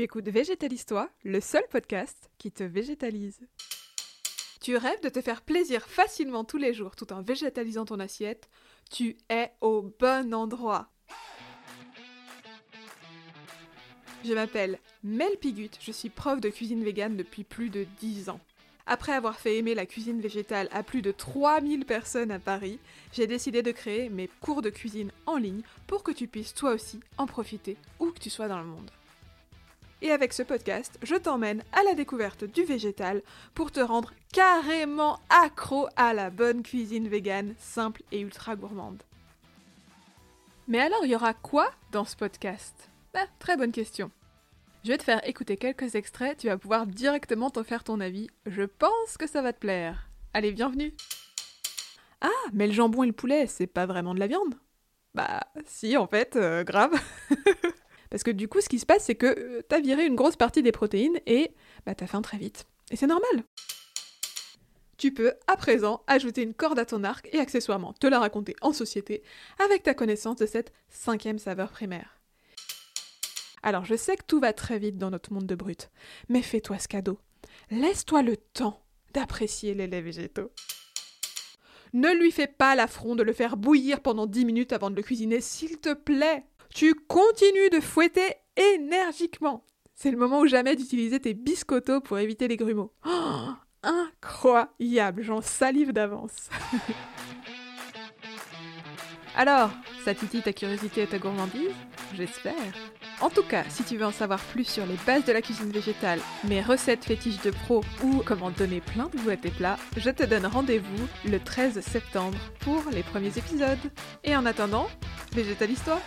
Tu écoutes Végétalise-toi, le seul podcast qui te végétalise. Tu rêves de te faire plaisir facilement tous les jours tout en végétalisant ton assiette? Tu es au bon endroit. Je m'appelle Mel Pigut, je suis prof de cuisine végane depuis plus de 10 ans. Après avoir fait aimer la cuisine végétale à plus de 3000 personnes à Paris, j'ai décidé de créer mes cours de cuisine en ligne pour que tu puisses toi aussi en profiter où que tu sois dans le monde. Et avec ce podcast, je t'emmène à la découverte du végétal pour te rendre carrément accro à la bonne cuisine végane, simple et ultra gourmande. Mais alors, il y aura quoi dans ce podcast? Bah, Très bonne question. Je vais te faire écouter quelques extraits, tu vas pouvoir directement t'en faire ton avis. Je pense que ça va te plaire. Allez, bienvenue Ah, mais le jambon et le poulet, c'est pas vraiment de la viande? Bah, si, en fait, euh, grave Parce que du coup, ce qui se passe, c'est que euh, t'as viré une grosse partie des protéines et bah, t'as faim très vite. Et c'est normal. Tu peux, à présent, ajouter une corde à ton arc et accessoirement te la raconter en société avec ta connaissance de cette cinquième saveur primaire. Alors, je sais que tout va très vite dans notre monde de brut, mais fais-toi ce cadeau. Laisse-toi le temps d'apprécier les laits végétaux. Ne lui fais pas l'affront de le faire bouillir pendant 10 minutes avant de le cuisiner, s'il te plaît. Tu continues de fouetter énergiquement. C'est le moment ou jamais d'utiliser tes biscottos pour éviter les grumeaux. Oh, incroyable, j'en salive d'avance. Alors, ça titille ta curiosité et ta gourmandise J'espère. En tout cas, si tu veux en savoir plus sur les bases de la cuisine végétale, mes recettes fétiches de pro ou comment donner plein de goût à tes plats, je te donne rendez-vous le 13 septembre pour les premiers épisodes. Et en attendant, végétalise-toi